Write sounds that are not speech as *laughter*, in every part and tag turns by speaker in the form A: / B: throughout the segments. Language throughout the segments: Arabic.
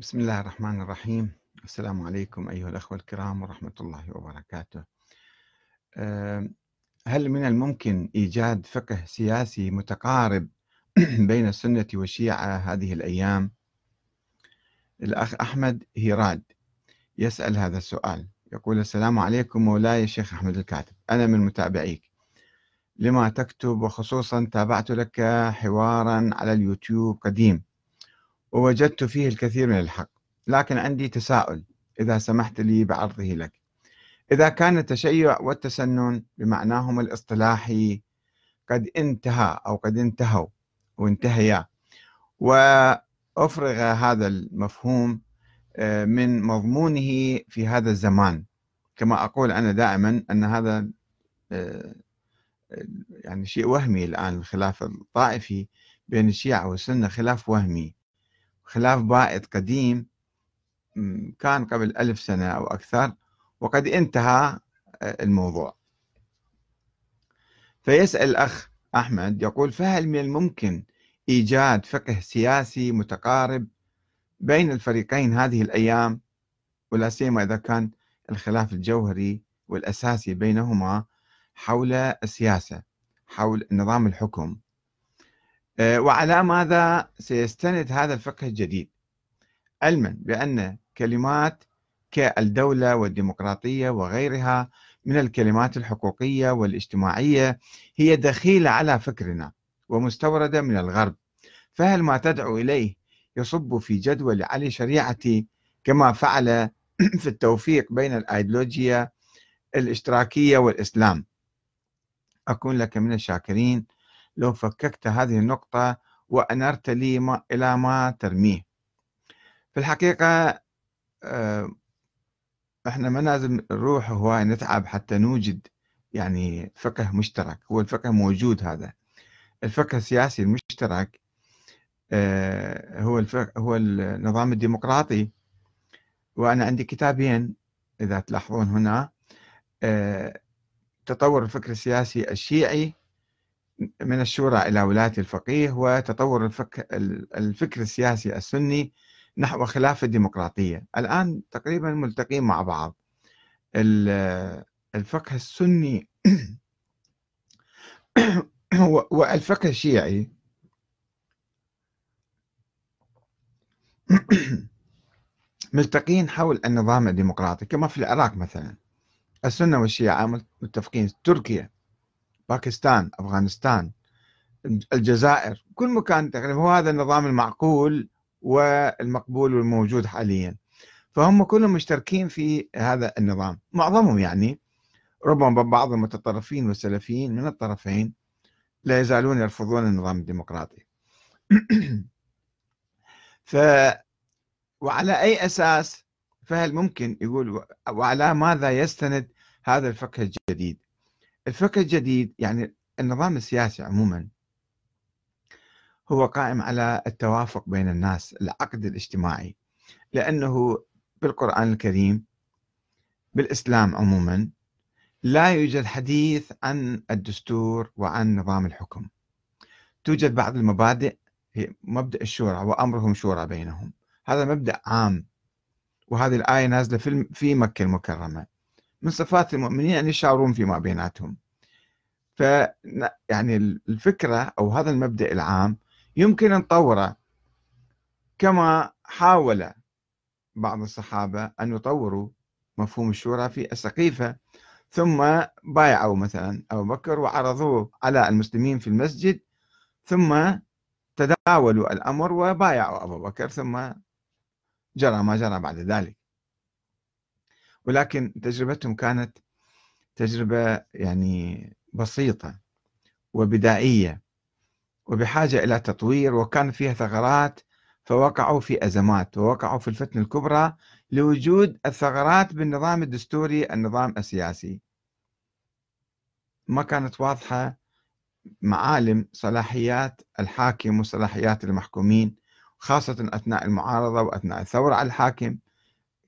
A: بسم الله الرحمن الرحيم. السلام عليكم أيها الأخوة الكرام ورحمة الله وبركاته. هل من الممكن إيجاد فقه سياسي متقارب *clears throat* بين السنة والشيعة هذه الأيام؟ الأخ أحمد هيراد يسأل هذا السؤال. يقول السلام عليكم مولاي الشيخ أحمد الكاتب. أنا من متابعيك. لما تكتب وخصوصا تابعت لك حوارا على اليوتيوب قديم. ووجدت فيه الكثير من الحق لكن عندي تساؤل إذا سمحت لي بعرضه لك. إذا كان التشيع والتسنن بمعناهما الاصطلاحي قد انتهى أو قد انتهوا وانتهيا وأفرغ هذا المفهوم آه، من مضمونه في هذا الزمان. كما أقول أنا دائما أن هذا آه، يعني شيء وهمي الآن الخلاف الطائفي بين الشيعة والسنة خلاف وهمي. خلاف بائد قديم كان قبل ألف سنة أو أكثر وقد انتهى آه، الموضوع. فيسأل الأخ أحمد يقول فهل من الممكن إيجاد فقه سياسي متقارب بين الفريقين هذه الأيام؟ ولا سيما إذا كان الخلاف الجوهري والأساسي بينهما حول السياسة حول نظام الحكم. وعلى ماذا سيستند هذا الفقه الجديد؟ علما بأن كلمات كالدولة والديمقراطية وغيرها من الكلمات الحقوقية والاجتماعية هي دخيلة على فكرنا ومستوردة من الغرب. فهل ما تدعو إليه يصب في جدول علي شريعتي كما فعل *clears throat* في التوفيق بين الأيديولوجيا الاشتراكية والإسلام؟ أكون لك من الشاكرين. لو فككت هذه النقطة وأنرت لي ما إلى ما ترميه. في الحقيقة آه، إحنا ما لازم نروح هواي نتعب حتى نوجد يعني فقه مشترك. هو الفقه موجود هذا. الفقه السياسي المشترك آه، هو الفقه هو النظام الديمقراطي. وأنا عندي كتابين إذا تلاحظون هنا آه، تطور الفكر السياسي الشيعي من الشورى إلى ولاية الفقيه وتطور الفكر, الفكر السياسي السني نحو خلافة الديمقراطية الآن تقريبا ملتقين مع بعض. الفقه السني والفقه الشيعي. ملتقين حول النظام الديمقراطي كما في العراق مثلا. السنة والشيعة متفقين. تركيا. باكستان أفغانستان الجزائر كل مكان تقريبا. هو هذا النظام المعقول والمقبول والموجود حاليا. فهم كلهم مشتركين في هذا النظام. معظمهم يعني ربما بعض المتطرفين والسلفيين من الطرفين لا يزالون يرفضون النظام الديمقراطي. *clears throat* ف وعلى أي أساس؟ فهل ممكن يقول وعلى ماذا يستند هذا الفقه الجديد؟ الفقه الجديد يعني النظام السياسي عموما هو قائم على التوافق بين الناس العقد الاجتماعي لأنه بالقرآن الكريم بالإسلام عموما لا يوجد حديث عن الدستور وعن نظام الحكم. توجد بعض المبادئ هي مبدأ الشورى وأمرهم شورى بينهم. هذا مبدأ عام وهذه الآية نازلة في مكة المكرمة. من صفات المؤمنين أن يشاورون فيما بيناتهم. ف يعني الفكرة أو هذا المبدأ العام يمكن نطوره كما حاول بعض الصحابة أن يطوروا مفهوم الشورى في السقيفة ثم بايعوا مثلا أبو بكر وعرضوه على المسلمين في المسجد ثم تداولوا الأمر وبايعوا أبو بكر ثم جرى ما جرى بعد ذلك. ولكن تجربتهم كانت تجربة يعني بسيطة وبدائية وبحاجة إلى تطوير وكان فيها ثغرات فوقعوا في أزمات ووقعوا في الفتنة الكبرى لوجود الثغرات بالنظام الدستوري النظام السياسي. ما كانت واضحة معالم صلاحيات الحاكم وصلاحيات المحكومين خاصة أثناء المعارضة وأثناء الثورة على الحاكم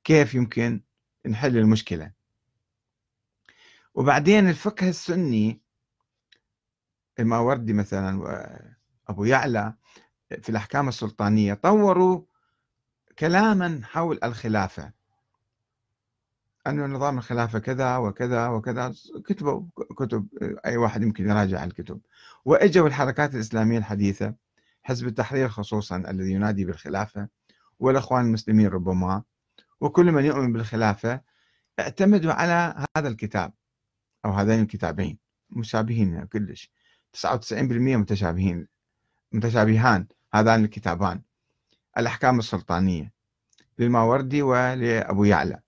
A: كيف يمكن نحل المشكلة. وبعدين الفقه السني الماوردي مثلا وأبو يعلى في الأحكام السلطانية طوروا كلاما حول الخلافة. أنه نظام الخلافة كذا وكذا وكذا كتبوا كتب أي واحد يمكن يراجع الكتب. وإجوا الحركات الإسلامية الحديثة حزب التحرير خصوصا الذي ينادي بالخلافة والأخوان المسلمين ربما وكل من يؤمن بالخلافة اعتمدوا على هذا الكتاب أو هذين الكتابين مشابهين كلش. 99% متشابهين متشابهان هذان الكتابان الأحكام السلطانية للماوردي ولأبو يعلى.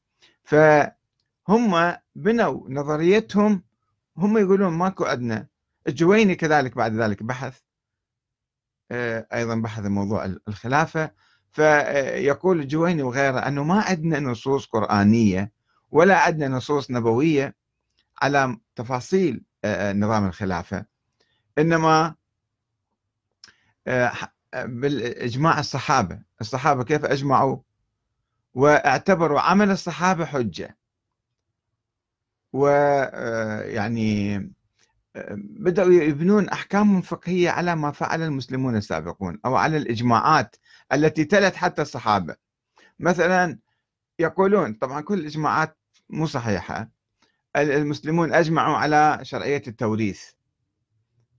A: فهم بنوا نظريتهم هم يقولون ماكو أدنى. الجويني كذلك بعد ذلك بحث آه، أيضا بحث موضوع الخلافة. فيقول الجويني وغيره أنه ما عندنا نصوص قرآنية ولا عندنا نصوص نبوية على تفاصيل آه، آه، نظام الخلافة. إنما بالإجماع الصحابة. الصحابة كيف أجمعوا؟ واعتبروا عمل الصحابة حجة. ويعني آه، آه، بدأوا يبنون أحكام فقهية على ما فعل المسلمون السابقون أو على الإجماعات التي تلت حتى الصحابة. مثلا يقولون طبعا كل الإجماعات مو صحيحة المسلمون أجمعوا على شرعية التوريث.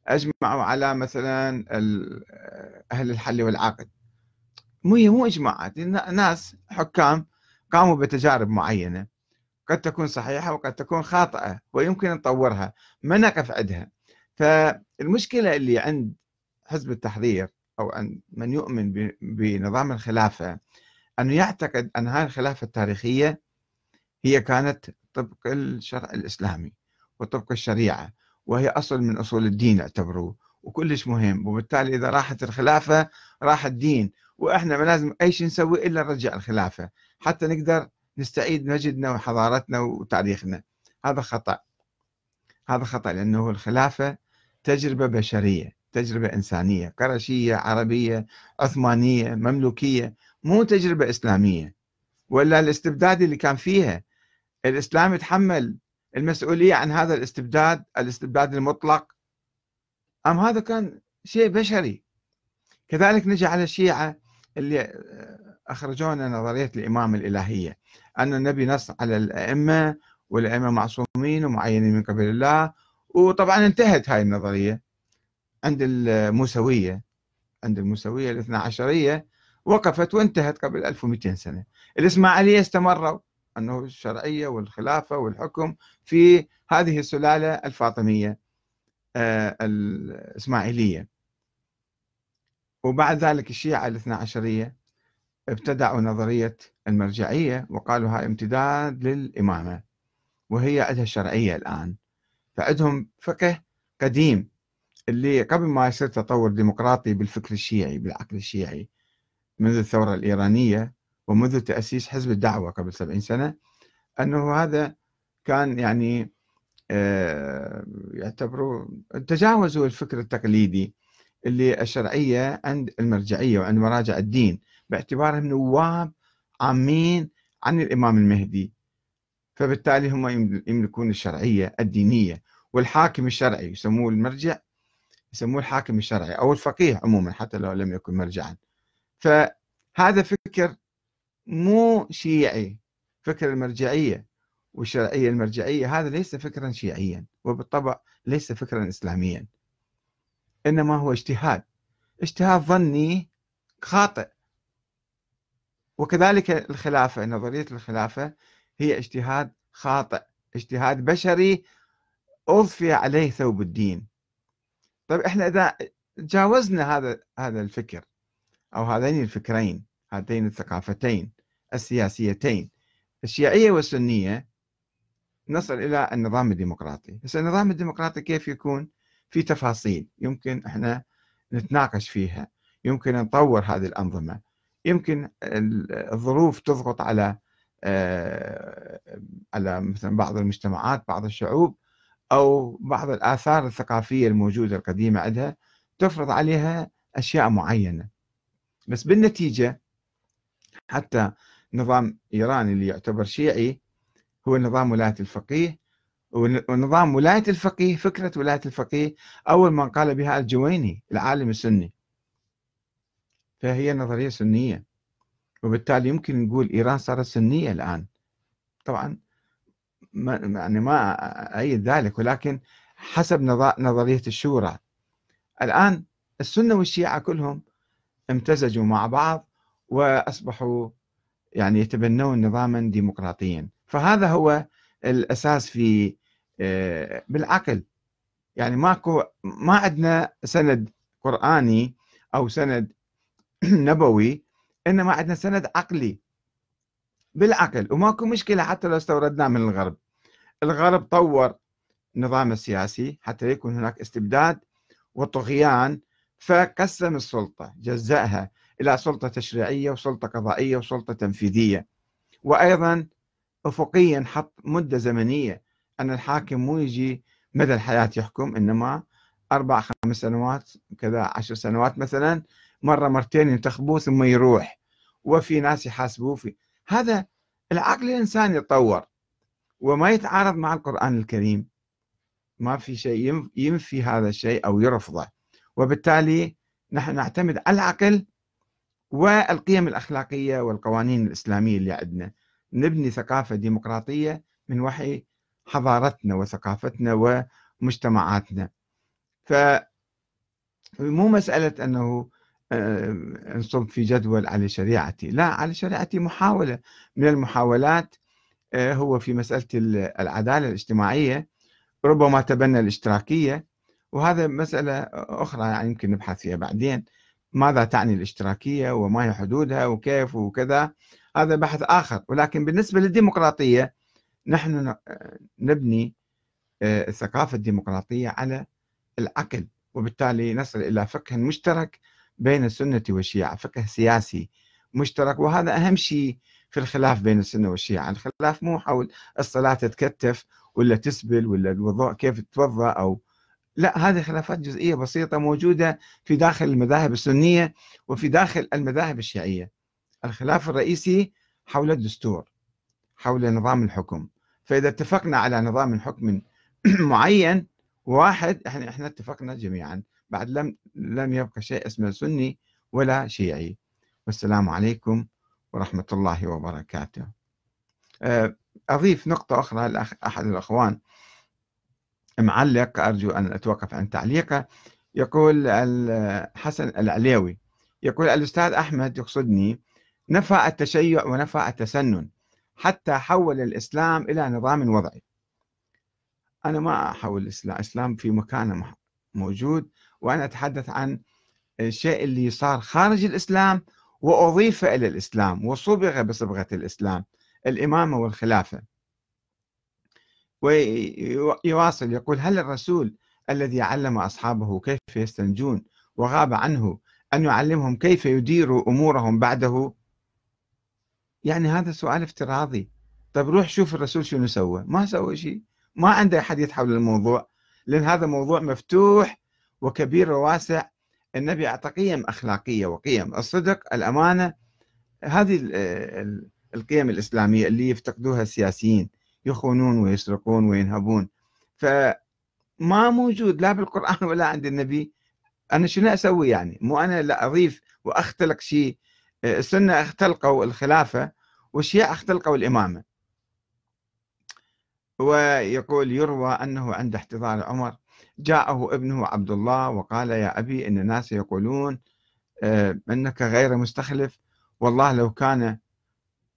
A: أجمعوا على مثلا أهل الحل والعقد. مو مو إجماعات. ناس حكام قاموا بتجارب معينة. قد تكون صحيحة وقد تكون خاطئة ويمكن نطورها ما نقف عندها. فالمشكلة اللي عند حزب التحرير أو عند من يؤمن بنظام الخلافة أنه يعتقد أن هذه الخلافة التاريخية هي كانت طبق الشرع الإسلامي وطبق الشريعة وهي أصل من أصول الدين يعتبروه وكلش مهم. وبالتالي إذا راحت الخلافة راح الدين. وإحنا ما لازم أي شيء نسوي إلا نرجع الخلافة. حتى نقدر نستعيد مجدنا وحضارتنا وتاريخنا. هذا خطأ. هذا خطأ لأنه الخلافة تجربة بشرية تجربة إنسانية قرشية عربية عثمانية مملوكية مو تجربة إسلامية. ولا الاستبداد اللي كان فيها. الإسلام يتحمل المسؤولية عن هذا الاستبداد الاستبداد المطلق. أم هذا كان شيء بشري. كذلك نجي على الشيعة اللي أخرجونا نظرية الإمامة الإلهية أن النبي نص على الأئمة والأئمة معصومين ومعينين من قبل الله وطبعا انتهت هاي النظرية عند الموسوية. عند الموسوية الاثنى عشرية وقفت وانتهت قبل 1200 سنة. الإسماعيلية استمروا أنه الشرعية والخلافة والحكم في هذه السلالة الفاطمية آه، الإسماعيلية. وبعد ذلك الشيعة الاثنى عشرية ابتدعوا نظرية المرجعية وقالوا هاي امتداد للإمامة وهي عندها شرعية الآن. فعندهم فقه قديم اللي قبل ما يصير تطور ديمقراطي بالفكر الشيعي بالعقل الشيعي منذ الثورة الإيرانية ومنذ تأسيس حزب الدعوة قبل سبعين سنة أنه هذا كان يعني آه، يعتبروا تجاوزوا الفكر التقليدي اللي الشرعية عند المرجعية وعند مراجع الدين. باعتبارهم نواب عامين عن الإمام المهدي. فبالتالي هم يملكون الشرعية الدينية والحاكم الشرعي يسموه المرجع يسموه الحاكم الشرعي أو الفقيه عموما حتى لو لم يكن مرجعا. فهذا فكر مو شيعي فكر المرجعية والشرعية المرجعية هذا ليس فكرا شيعيا وبالطبع ليس فكرا إسلاميا إنما هو اجتهاد. اجتهاد ظني خاطئ. وكذلك الخلافة نظرية الخلافة هي اجتهاد خاطئ اجتهاد بشري أضفي عليه ثوب الدين. طيب إحنا إذا تجاوزنا هذا هذا الفكر أو هذين الفكرين هاتين الثقافتين السياسيتين الشيعية والسنية نصل إلى النظام الديمقراطي. بس النظام الديمقراطي كيف يكون؟ في تفاصيل يمكن إحنا نتناقش فيها يمكن نطور هذه الأنظمة. يمكن الظروف تضغط على آه، على مثلا بعض المجتمعات بعض الشعوب أو بعض الآثار الثقافية الموجودة القديمة عندها تفرض عليها أشياء معينة. بس بالنتيجة حتى نظام إيران اللي يعتبر شيعي هو نظام ولاية الفقيه ونظام ولاية الفقيه فكرة ولاية الفقيه أول من قال بها الجويني العالم السني. فهي نظرية سنية. وبالتالي يمكن نقول إيران صارت سنية الآن. طبعا ما يعني ما أيد ذلك ولكن حسب نظرية الشورى. الآن السنة والشيعة كلهم امتزجوا مع بعض وأصبحوا يعني يتبنون نظاما ديمقراطيا. فهذا هو الأساس في آه، بالعقل. يعني ماكو ما عندنا سند قرآني أو سند *clears throat* نبوي إنما عندنا سند عقلي. بالعقل وماكو مشكلة حتى لو استوردناه من الغرب. الغرب طور نظام السياسي حتى يكون هناك استبداد وطغيان فقسم السلطة جزأها إلى سلطة تشريعية وسلطة قضائية وسلطة تنفيذية. وأيضا أفقيا حط مدة زمنية أن الحاكم مو يجي مدى الحياة يحكم إنما أربع خمس سنوات كذا عشر سنوات مثلا مرة مرتين ينتخبوه ثم يروح. وفي ناس يحاسبوه في هذا العقل الإنساني يتطور. وما يتعارض مع القرآن الكريم. ما في شيء ينفي هذا الشيء أو يرفضه. وبالتالي نحن نعتمد على العقل والقيم الأخلاقية والقوانين الإسلامية اللي عندنا. نبني ثقافة ديمقراطية من وحي حضارتنا وثقافتنا ومجتمعاتنا. ف مو مسألة أنه آه، نصب في جدول على شريعتي. لا على شريعتي محاولة. من المحاولات آه، هو في مسألة العدالة الاجتماعية ربما تبنى الاشتراكية. وهذا مسألة أخرى يعني يمكن نبحث فيها بعدين. ماذا تعني الاشتراكية؟ وما هي حدودها؟ وكيف؟ وكذا. هذا بحث آخر. ولكن بالنسبة للديمقراطية نحن نبني آه، الثقافة الديمقراطية على العقل. وبالتالي نصل إلى فقه مشترك بين السنة والشيعة فقه سياسي مشترك وهذا أهم شيء في الخلاف بين السنة والشيعة. الخلاف مو حول الصلاة تتكتف ولا تسبل ولا الوضوء كيف تتوضأ أو لا هذه خلافات جزئية بسيطة موجودة في داخل المذاهب السنية وفي داخل المذاهب الشيعية. الخلاف الرئيسي حول الدستور حول نظام الحكم. فإذا اتفقنا على نظام حكم *clears throat* معين واحد إحنا إحنا اتفقنا جميعا بعد لم لم يبقى شيء اسمه سني ولا شيعي. والسلام عليكم ورحمة الله وبركاته. آه، أضيف نقطة أخرى لأحد الأخوان. معلق أرجو أن أتوقف عن تعليقه. يقول حسن العليوي. يقول الأستاذ أحمد يقصدني نفى التشيع ونفى التسنن حتى حول الإسلام إلى نظام وضعي. أنا ما أحول الإسلام الإسلام في مكانه موجود وأنا أتحدث عن الشيء اللي صار خارج الإسلام وأضيف إلى الإسلام وصبغ بصبغة الإسلام الإمامة والخلافة. ويواصل يقول هل الرسول الذي علم أصحابه كيف يستنجون وغاب عنه أن يعلمهم كيف يديروا أمورهم بعده؟ يعني هذا سؤال افتراضي. طيب روح شوف الرسول شنو سوى. ما سوى شيء. ما عنده حديث حول الموضوع لأن هذا موضوع مفتوح وكبير وواسع. النبي أعطى قيم أخلاقية وقيم الصدق الأمانة هذه القيم الإسلامية اللي يفتقدوها السياسيين يخونون ويسرقون وينهبون. فما موجود لا بالقرآن *laughs* ولا عند النبي. أنا شنو أسوي يعني؟ مو أنا لا أضيف وأختلق شيء. السنة اختلقوا الخلافة والشيعة اختلقوا الإمامة. ويقول يروى أنه عند احتضار عمر جاءه ابنه عبد الله وقال يا أبي إن الناس يقولون آه، أنك غير مستخلف. والله لو كان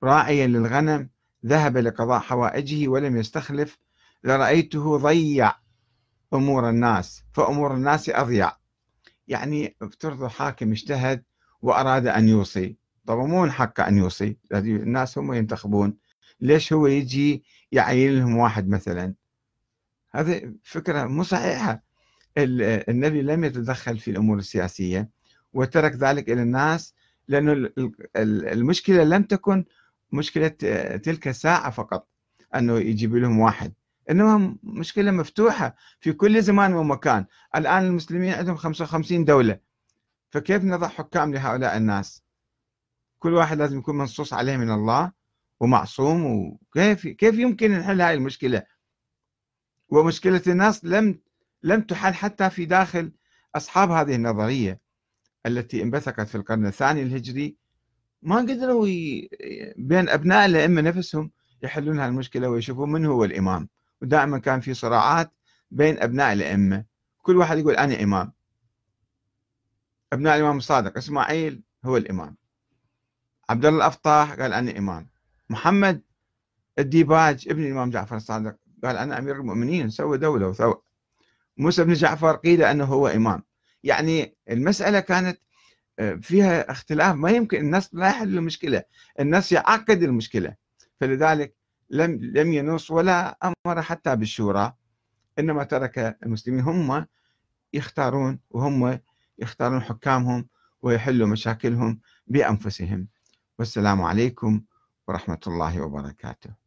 A: راعيا للغنم ذهب لقضاء حوائجه ولم يستخلف لرأيته ضيع أمور الناس فأمور الناس أضيع. يعني افترضوا حاكم اجتهد وأراد أن يوصي. طبعا مو من حقه أن يوصي؟ الناس هم ينتخبون. ليش هو يجي يعين لهم واحد مثلا. هذه فكرة مو صحيحة. النبي لم يتدخل في الأمور السياسية وترك ذلك إلى الناس لأن المشكلة لم تكن مشكلة تلك الساعة فقط أنه يجيب لهم واحد. إنما مشكلة مفتوحة في كل زمان ومكان. الآن المسلمين عندهم 55 دولة. فكيف نضع حكام لهؤلاء الناس؟ كل واحد لازم يكون منصوص عليه من الله. ومعصوم وكيف كيف يمكن نحل هذه المشكلة؟ ومشكلة الناس لم لم تحل حتى في داخل أصحاب هذه النظرية التي انبثقت في القرن الثاني الهجري. ما قدروا ي... بين أبناء الأئمة نفسهم يحلون هالمشكلة ويشوفون من هو الإمام. ودائما كان في صراعات بين أبناء الأئمة. كل واحد يقول أنا إمام. أبناء الإمام الصادق إسماعيل هو الإمام. عبد الله الأفطاح قال أنا إمام. محمد الديباج ابن الإمام جعفر الصادق. قال أنا أمير المؤمنين سوى دولة وثوى موسى بن جعفر قيل أنه هو إمام. يعني المسألة كانت آه، فيها اختلاف. ما يمكن النص لا يحل المشكلة. النص يعقد المشكلة. فلذلك لم لم ينص ولا أمر حتى بالشورى. إنما ترك المسلمين. هم يختارون وهم يختارون حكامهم ويحلوا مشاكلهم بأنفسهم. والسلام عليكم ورحمة الله وبركاته.